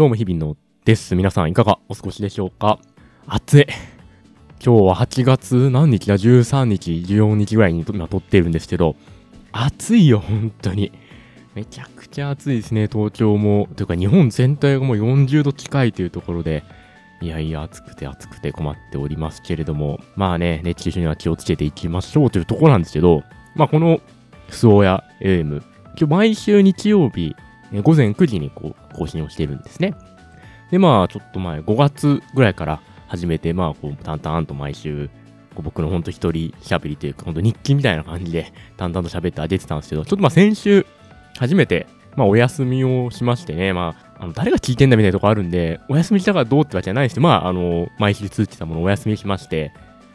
どうも日々のです。皆さんいかがお過ごしでしょうか？暑い。今日は8月何日だ ?13 日、14日ぐらいに今撮ってるんですけど、暑いよ、本当に。めちゃくちゃ暑いですね、東京も。というか日本全体がもう40度近いというところで、いやいや、暑くて暑くて困っておりますけれども、まあね、熱中症には気をつけていきましょうというところなんですけど、まあこの、スソーヤ AM、今日毎週日曜日、え午前9時にこう更新をしてるんですね。で、まあ、ちょっと前、5月ぐらいから始めて、まあ、こう、淡々と毎週、こう僕のほんと一人喋りというか、ほんと日記みたいな感じで、淡々と喋ってあげてたんですけど、ちょっとまあ先週、初めて、まあ、お休みをしましてね、まあ、あの誰が聞いてんだみたいなとこあるんで、お休みしたからどうってわけじゃないですけど、まあ、あの、毎週通知たものをお休みしまして、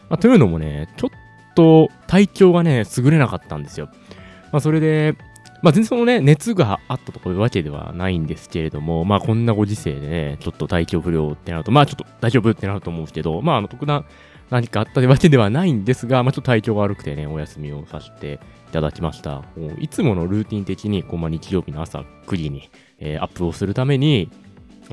まあ、というのもね、ちょっと体調がね、優れなかったんですよ。まあ、それで、まあ、全然そのね、熱があったとかいうわけではないんですけれども、まあ、こんなご時世でね、ちょっと体調不良ってなると、まあ、ちょっと大丈夫ってなると思うんですけど、まあ、あの、特段何かあったわけではないんですが、まあ、ちょっと体調が悪くてね、お休みをさせていただきました。いつものルーティン的に、こう、まあ、日曜日の朝9時に、えー、アップをするために、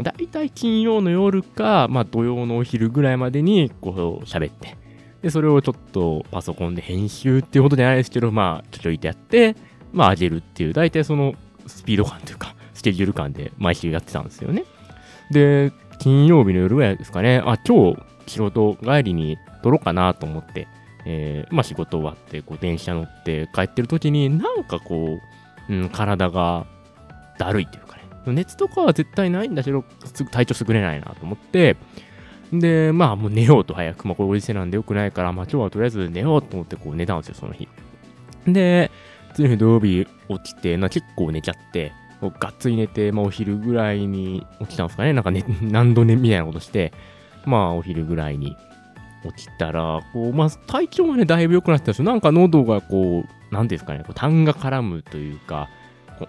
だいたい金曜の夜か、まあ、土曜のお昼ぐらいまでに、こう、喋って、で、それをちょっとパソコンで編集っていうことじゃないですけど、まあ、ちょちょいとやって、まあ上げるっていう、大体そのスピード感というか、スケジュール感で毎週やってたんですよね。で、金曜日の夜ぐらいですかね、あ、今日仕事帰りに撮ろうかなと思って、えー、まあ仕事終わって、こう電車乗って帰ってる時に、なんかこう、うん、体がだるいっていうかね、熱とかは絶対ないんだけど、体調優れないなと思って、で、まあもう寝ようと早く、まあこれご時世なんでよくないから、まあ今日はとりあえず寝ようと思ってこう寝たんですよ、その日。で、次の日土曜日起きて、な結構寝ちゃって、がっつり寝て、まあお昼ぐらいに起きたんですかね。なんかね、何度寝みたいなことして、まあお昼ぐらいに起きたら、こう、まあ体調がね、だいぶ良くなってたんですよ。なんか喉がこう、なんですかね、こう痰が絡むというか、こう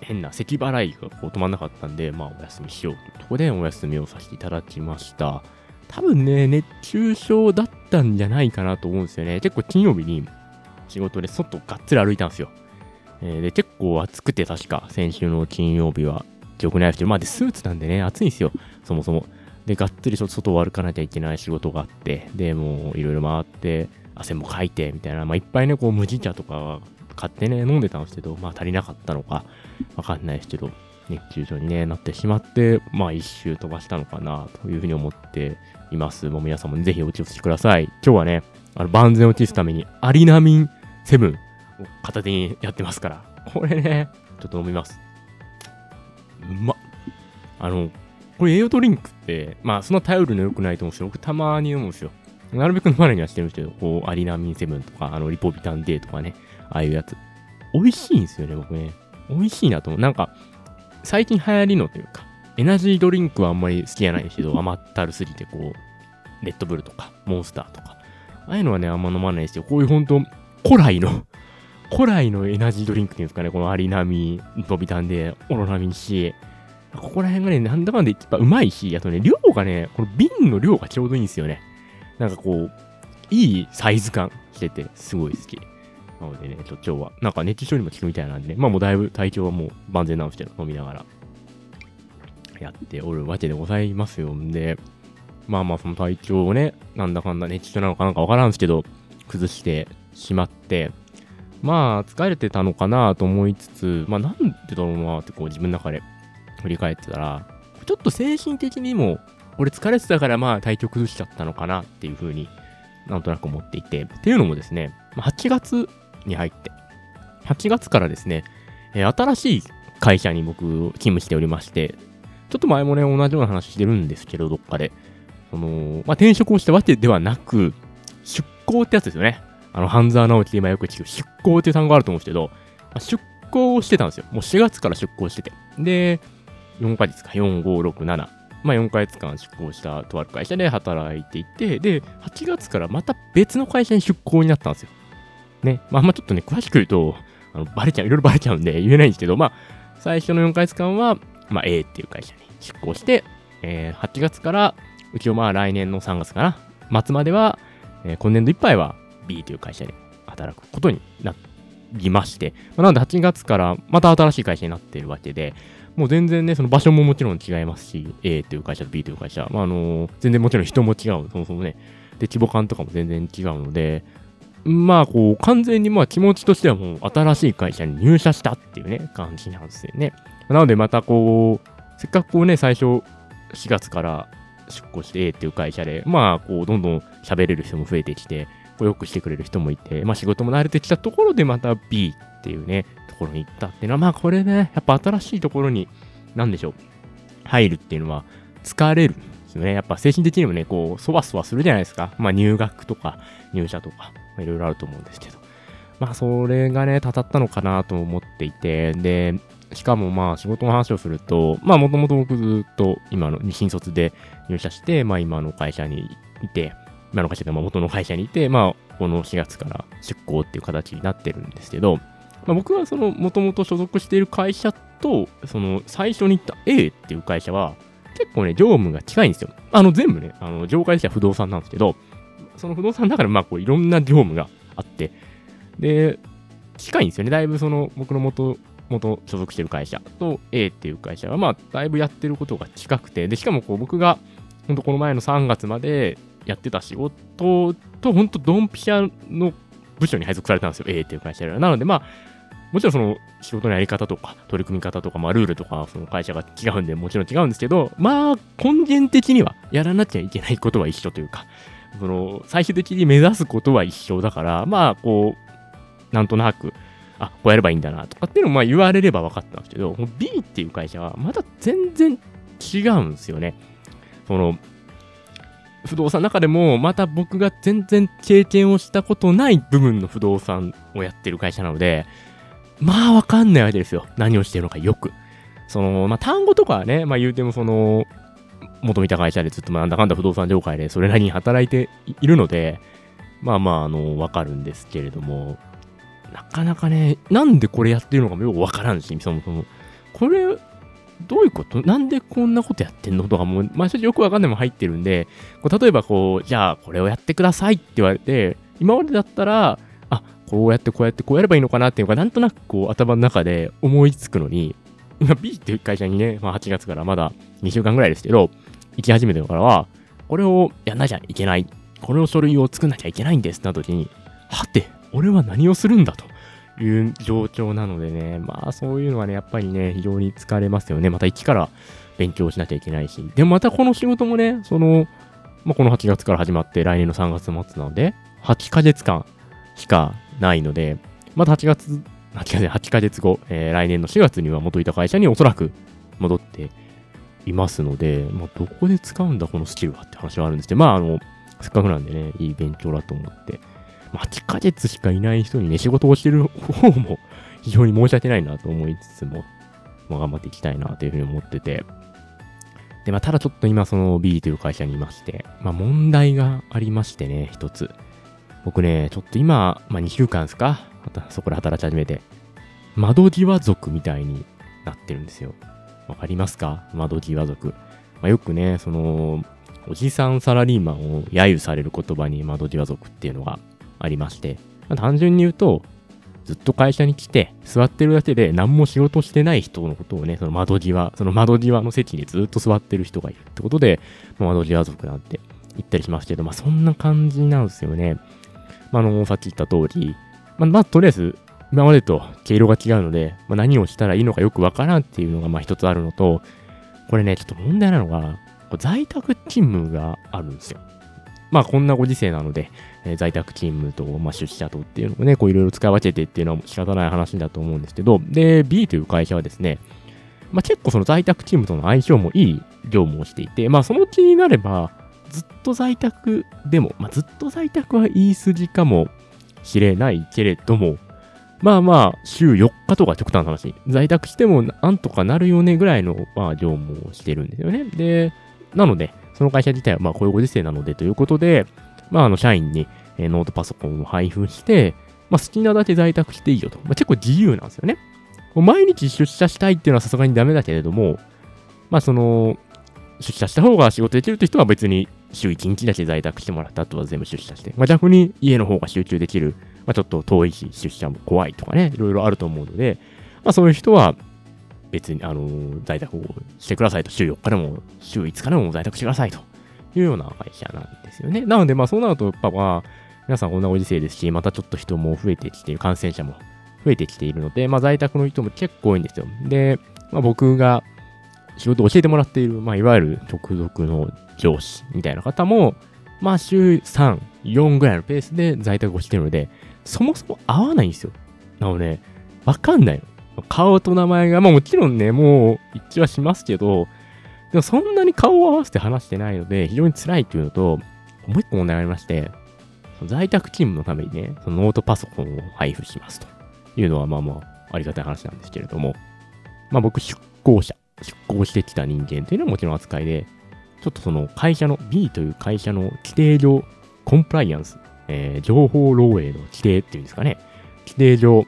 変な咳払いがこう止まんなかったんで、まあお休みしようというところでお休みをさせていただきました。多分ね、熱中症だったんじゃないかなと思うんですよね。結構金曜日に仕事で外がっつり歩いたんですよ。えー、で、結構暑くて確か、先週の金曜日は記憶ないですけど、まあで、スーツなんでね、暑いんですよ、そもそも。で、がっつり外を歩かなきゃいけない仕事があって、で、もういろいろ回って、汗もかいて、みたいな、まあいっぱいね、こう、麦茶とか買ってね、飲んでたんですけど、まあ足りなかったのか、わかんないですけど、熱中症に、ね、なってしまって、まあ一周飛ばしたのかな、というふうに思っています。もう皆さんもぜひお気をつけください。今日はね、あの万全を期すために、アリナミンセブンを片手にやってますから。これね、ちょっと飲みます。うまっ。あの、これ栄養ドリンクって、まあそんな頼るの良くないと思うんですよ。僕たまに飲むんですよ。なるべく飲まないにはしてるんですけど、こう、アリナミンセブンとか、あの、リポビタン D とかね、ああいうやつ。美味しいんですよね、僕ね。美味しいなと思う。なんか、最近流行りのというか、エナジードリンクはあんまり好きじゃないんですけど、甘ったるすぎて、こう、レッドブルとか、モンスターとか、ああいうのはね、あんま飲まないですよ。こういうほんと、古来の古来のエナジードリンクっていうんですかね、このアリナミ、ボビタンで、オロナミン C。ここら辺がね、なんだかんだやっぱうまいし、あとね、量がね、この瓶の量がちょうどいいんですよね。なんかこう、いいサイズ感してて、すごい好き。なのでね、ちょ今日は、なんか熱中症にも効くみたいなんで、ねまあもうだいぶ体調はもう万全なのして飲みながら、やっておるわけでございますよ。んで、まあまあその体調をね、なんだかんだ熱中症なのかなんかわからんすけど、崩してしまって、まあ、疲れてたのかなと思いつつ、まあ、なんでだろうなってこう自分の中で振り返ってたら、ちょっと精神的にも、俺疲れてたからまあ体調崩しちゃったのかなっていうふうになんとなく思っていて、っていうのもですね、8月に入って、8月からですね、え、新しい会社に僕勤務しておりまして、ちょっと前もね、同じような話してるんですけど、どっかで。その、まあ、転職をしたわけではなく、出向ってやつですよね。あの、半沢直樹で今よく聞く出向っていう単語あると思うんですけど、出向してたんですよ。もう4月から出向してて。で、4ヶ月か、4、5、6、7。まあ4ヶ月間出向したとある会社で働いていて、で、8月からまた別の会社に出向になったんですよ。ね。まあ、あんまちょっとね、詳しく言うと、あのバレちゃう、いろいろバレちゃうんで言えないんですけど、まあ、最初の4ヶ月間は、まあ A っていう会社に出向して、えー、8月から、うちをまあ来年の3月かな、末までは、えー、今年度いっぱいは B という会社で働くことになりまして、まあ、なので8月からまた新しい会社になっているわけで、もう全然ね、その場所ももちろん違いますし、A という会社と B という会社、まあ、あの全然もちろん人も違う、そもそもね。で、規模感とかも全然違うので、まあ、こう、完全にまあ気持ちとしてはもう新しい会社に入社したっていうね、感じなんですよね。なのでまたこう、せっかくこうね、最初4月から出向して A っていう会社で、まあ、こう、どんどん喋れる人も増えてきて、こうよくしてくれる人もいて、まあ仕事も慣れてきたところでまた B っていうね、ところに行ったっていうのは、まあこれね、やっぱ新しいところに、なんでしょう、入るっていうのは疲れるんですよね。やっぱ精神的にもね、こう、そわそわするじゃないですか。まあ入学とか入社とか、いろいろあると思うんですけど。まあそれがね、たたったのかなと思っていて、で、しかもまあ仕事の話をすると、まあもともと僕ずっと今の新卒で入社して、まあ今の会社にいて、今の会社でまあ元の会社にいて、まあこの4月から出向っていう形になってるんですけど、まあ、僕はそのもともと所属している会社と、その最初に行った A っていう会社は、結構ね、業務が近いんですよ。あの全部ね、あの、業界としては不動産なんですけど、その不動産の中でまあこういろんな業務があって、で、近いんですよね。だいぶその僕の元、元所属してる会社と A っていう会社はまあだいぶやってることが近くて、で、しかもこう僕が本当この前の3月までやってた仕事と本当ドンピシャの部署に配属されたんですよ。A っていう会社で。なのでまあ、もちろんその仕事のやり方とか取り組み方とか、まあルールとかその会社が違うんでもちろん違うんですけど、まあ根源的にはやらなきゃいけないことは一緒というか、その最終的に目指すことは一緒だから、まあこう、なんとなく、あ、こうやればいいんだなとかっていうのをまあ言われれば分かったんですけど、B っていう会社はまだ全然違うんですよね。その、不動産の中でも、また僕が全然経験をしたことない部分の不動産をやってる会社なので、まあわかんないわけですよ。何をしてるのかよく。その、まあ単語とかはね、まあ言うてもその、元見た会社でずっとなんだかんだ不動産業界でそれなりに働いているので、まあまあ、あの、わかるんですけれども、なかなかね、なんでこれやってるのかもよくわからんし、そもそも。これ、どういうこと？なんでこんなことやってんの？とかも、まあ正直よくわかんないも入ってるんで、こう例えばこう、じゃあこれをやってくださいって言われて、今までだったら、あ、こうやってこうやってこうやればいいのかなっていうのが、なんとなくこう頭の中で思いつくのに、今 B っていう会社にね、まあ8月からまだ2週間ぐらいですけど、行き始めてからは、これをやんなきゃいけない。これを書類を作んなきゃいけないんですな時に、はて、俺は何をするんだと。いう状況なのでね、まあそういうのはね、やっぱりね、非常に疲れますよね。また一から勉強しなきゃいけないし。でもまたこの仕事もね、その、まあこの8月から始まって来年の3月末なので、8ヶ月間しかないので、また8月、8、ヶ月後、えー来年の4月には元いた会社におそらく戻っていますので、まあどこで使うんだこのスキルはって話はあるんですけど、まああの、せっかくなんでね、いい勉強だと思って、8ヶ月しかいない人にね、仕事をしてる方も非常に申し訳ないなと思いつつも、まあ、頑張っていきたいなというふうに思ってて。で、まあ、ただちょっと今その B という会社にいまして、まあ、問題がありましてね、一つ。僕ね、ちょっと今、まあ、2週間ですか？またそこで働き始めて、窓際族みたいになってるんですよ。わかりますか？窓際族。まあ、よくね、その、おじさんサラリーマンを揶揄される言葉に窓際族っていうのがありまして、まあ単純に言うと、ずっと会社に来て、座ってるだけで何も仕事してない人のことをね、その窓際、その窓際の席にずっと座ってる人がいるってことで、まあ窓際族なんて言ったりしますけど、まあそんな感じなんですよね。まああの、さっき言った通り、まあ、まあとりあえず、今までと毛色が違うので、まあ、何をしたらいいのかよくわからんっていうのがまあ一つあるのと、これね、ちょっと問題なのが、在宅勤務があるんですよ。まあこんなご時世なので、え在宅勤務と、まあ、出社とっていうのもね、こういろいろ使い分けてっていうのは仕方ない話だと思うんですけど、で、B という会社はですね、まあ結構その在宅勤務との相性もいい業務をしていて、まあそのうちになれば、ずっと在宅でも、まあずっと在宅は言い過ぎかもしれないけれども、まあまあ、週4日とか極端な話、在宅してもなんとかなるよねぐらいの、まあ、業務をしてるんですよね。で、なので、その会社自体は、まあ、こういうご時世なのでということで、まあ、あの、社員に、えーノートパソコンを配布して、まあ、好きなだけ在宅していいよと。まあ、結構自由なんですよね。毎日出社したいっていうのはさすがにダメだけれども、まあ、その、出社した方が仕事できるという人は別に週1日だけ在宅してもらった後は全部出社して、まあ、逆に家の方が集中できる。まあ、ちょっと遠いし、出社も怖いとかね、いろいろあると思うので、まあ、そういう人は、別に、あの、在宅をしてくださいと、週4日でも、週5日でも在宅してくださいと。いうような会社なんですよね。なので、まあ、そうなると、やっぱまあ、皆さんこんなご時世ですし、またちょっと人も増えてきて、感染者も増えてきているので、まあ、在宅の人も結構多いんですよ。で、まあ、僕が仕事を教えてもらっている、まあ、いわゆる直属の上司みたいな方も、まあ、週3、4ぐらいのペースで在宅をしてるので、そもそも合わないんですよ。なので、わかんないの。顔と名前が、まあもちろんね、もう一致はしますけど、でもそんなに顔を合わせて話してないので、非常に辛いっていうのと、もう一個問題がありまして、在宅勤務のためにね、そのノートパソコンを配布しますというのはまあまあありがたい話なんですけれども、まあ僕出向者、出向してきた人間というのはもちろん扱いで、ちょっとその会社の B という会社の規定上、コンプライアンス、えー、情報漏洩の規定っていうんですかね、規定上、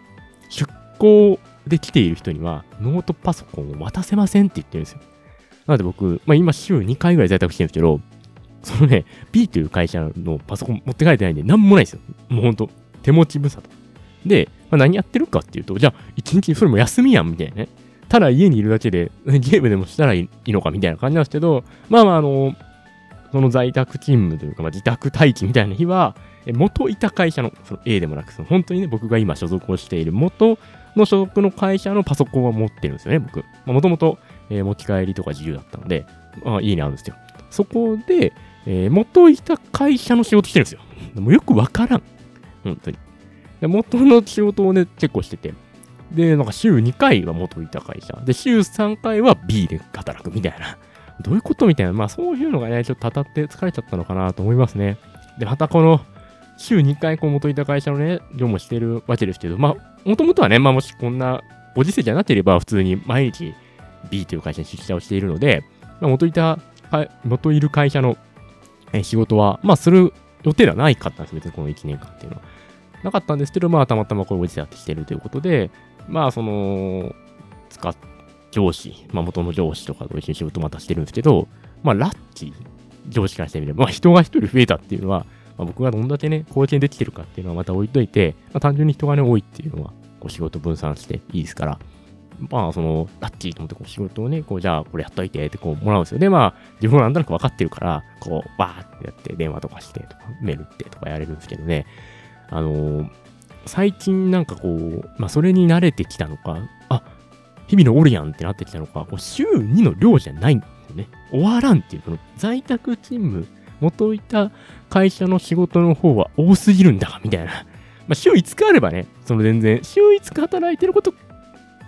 出向で来ている人にはノートパソコンを渡せませんって言ってるんですよ。なので僕、まあ今週2回ぐらい在宅してるんですけど、そのね、B という会社のパソコン持って帰ってないんで、なんもないですよ。もうほんと、手持ち無沙汰。で、まあ、何やってるかっていうと、じゃあ、一日それも休みやんみたいなね。ただ家にいるだけで、ゲームでもしたらいいのかみたいな感じなんですけど、まあまあ、あの、その在宅勤務というか、まあ、自宅待機みたいな日は、元いた会社の、その A でもなく、その本当にね、僕が今所属をしている元の所属の会社のパソコンは持ってるんですよね、僕。もともと、え持ち帰りとか自由だったので、まあ、家にあるんですよ。そこで、えー、元いた会社の仕事してるんですよ。もよくわからん。本当に。で元の仕事をね、結構してて。で、なんか週2回は元いた会社。で、週3回は B で働くみたいな。どういうことみたいな。まあそういうのがね、ちょっとたたって疲れちゃったのかなと思いますね。で、またこの、週2回こう元いた会社のね、業務してるわけですけど、まあ、もともとはね、まあもしこんなご時世じゃなければ普通に毎日 B という会社に出社をしているので、まあ、元いた、元いる会社の仕事は、まあ、する予定ではないかったんです、別にこの1年間っていうのは。なかったんですけど、まあ、たまたまこういうご時世やってきてるということで、まあ、その、使っ、上司、まあ、元の上司とかと一緒に仕事またしてるんですけど、まあ、ラッキー、上司からしてみれば、まあ、人が一人増えたっていうのは、まあ、僕がどんだけね、貢献できてるかっていうのはまた置いといて、まあ、単純に人がね、多いっていうのは、こう仕事分散していいですから、まあ、その、ラッキーと思ってこう仕事をね、こう、じゃあ、これやっといてってこう、もらうんですよ。で、まあ、自分はなんとなく分かってるから、こう、バーってやって、電話とかしてとか、メールってとかやれるんですけどね、あのー、最近なんかこう、まあ、それに慣れてきたのか、あ、日々のオリアンってなってきたのか、こう週2の量じゃないんですよね。終わらんっていう、この在宅勤務、元いた会社の仕事の方は多すぎるんだ、みたいな。まあ、週5日あればね、その全然、週5日働いてること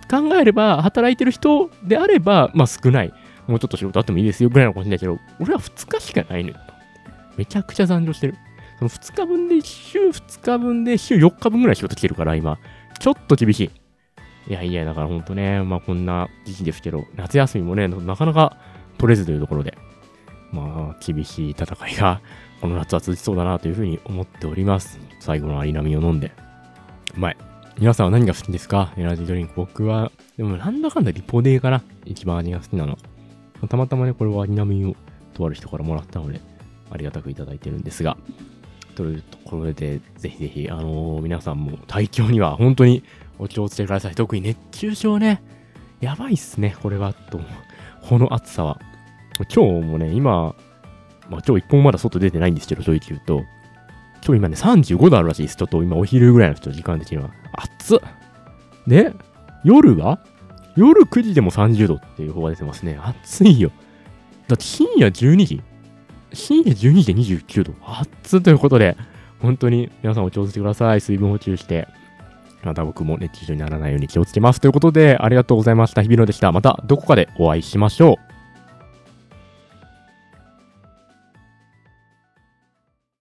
考えれば、働いてる人であれば、まあ少ない。もうちょっと仕事あってもいいですよぐらいのかもしれないけど、俺は2日しかないのよ。めちゃくちゃ残業してる。その2日分で、週2日分で週4日分ぐらい仕事来てるから、今。ちょっと厳しい。いやいや、だからほんとね、まあこんな時期ですけど、夏休みもね、なかなか取れずというところで、まあ厳しい戦いが、この夏は続きそうだなというふうに思っております。最後のアリナミを飲んで。うまい。皆さんは何が好きですか？エナジードリンク。僕は、でもなんだかんだリポデーかな一番味が好きなの。たまたまね、これはアニナミンをとある人からもらったので、ありがたくいただいてるんですが、というところで、ぜひぜひ、あのー、皆さんも体調には本当にお気をつけください。特に熱中症ね、やばいっすね、これは、と。この暑さは。今日もね、今、まあ今日一本まだ外出てないんですけど、正直言うと、今日今ね、35度あるらしいです。ちょっと今お昼ぐらいの人時間的には。暑っで、夜は？夜9時でも30度っていう方が出てますね。暑いよ。だって深夜12時？深夜12時で29度。暑っということで、本当に皆さんお気をつけください。水分補給して。また僕も熱中症にならないように気をつけます。ということで、ありがとうございました。日比野でした。またどこかでお会いしましょう。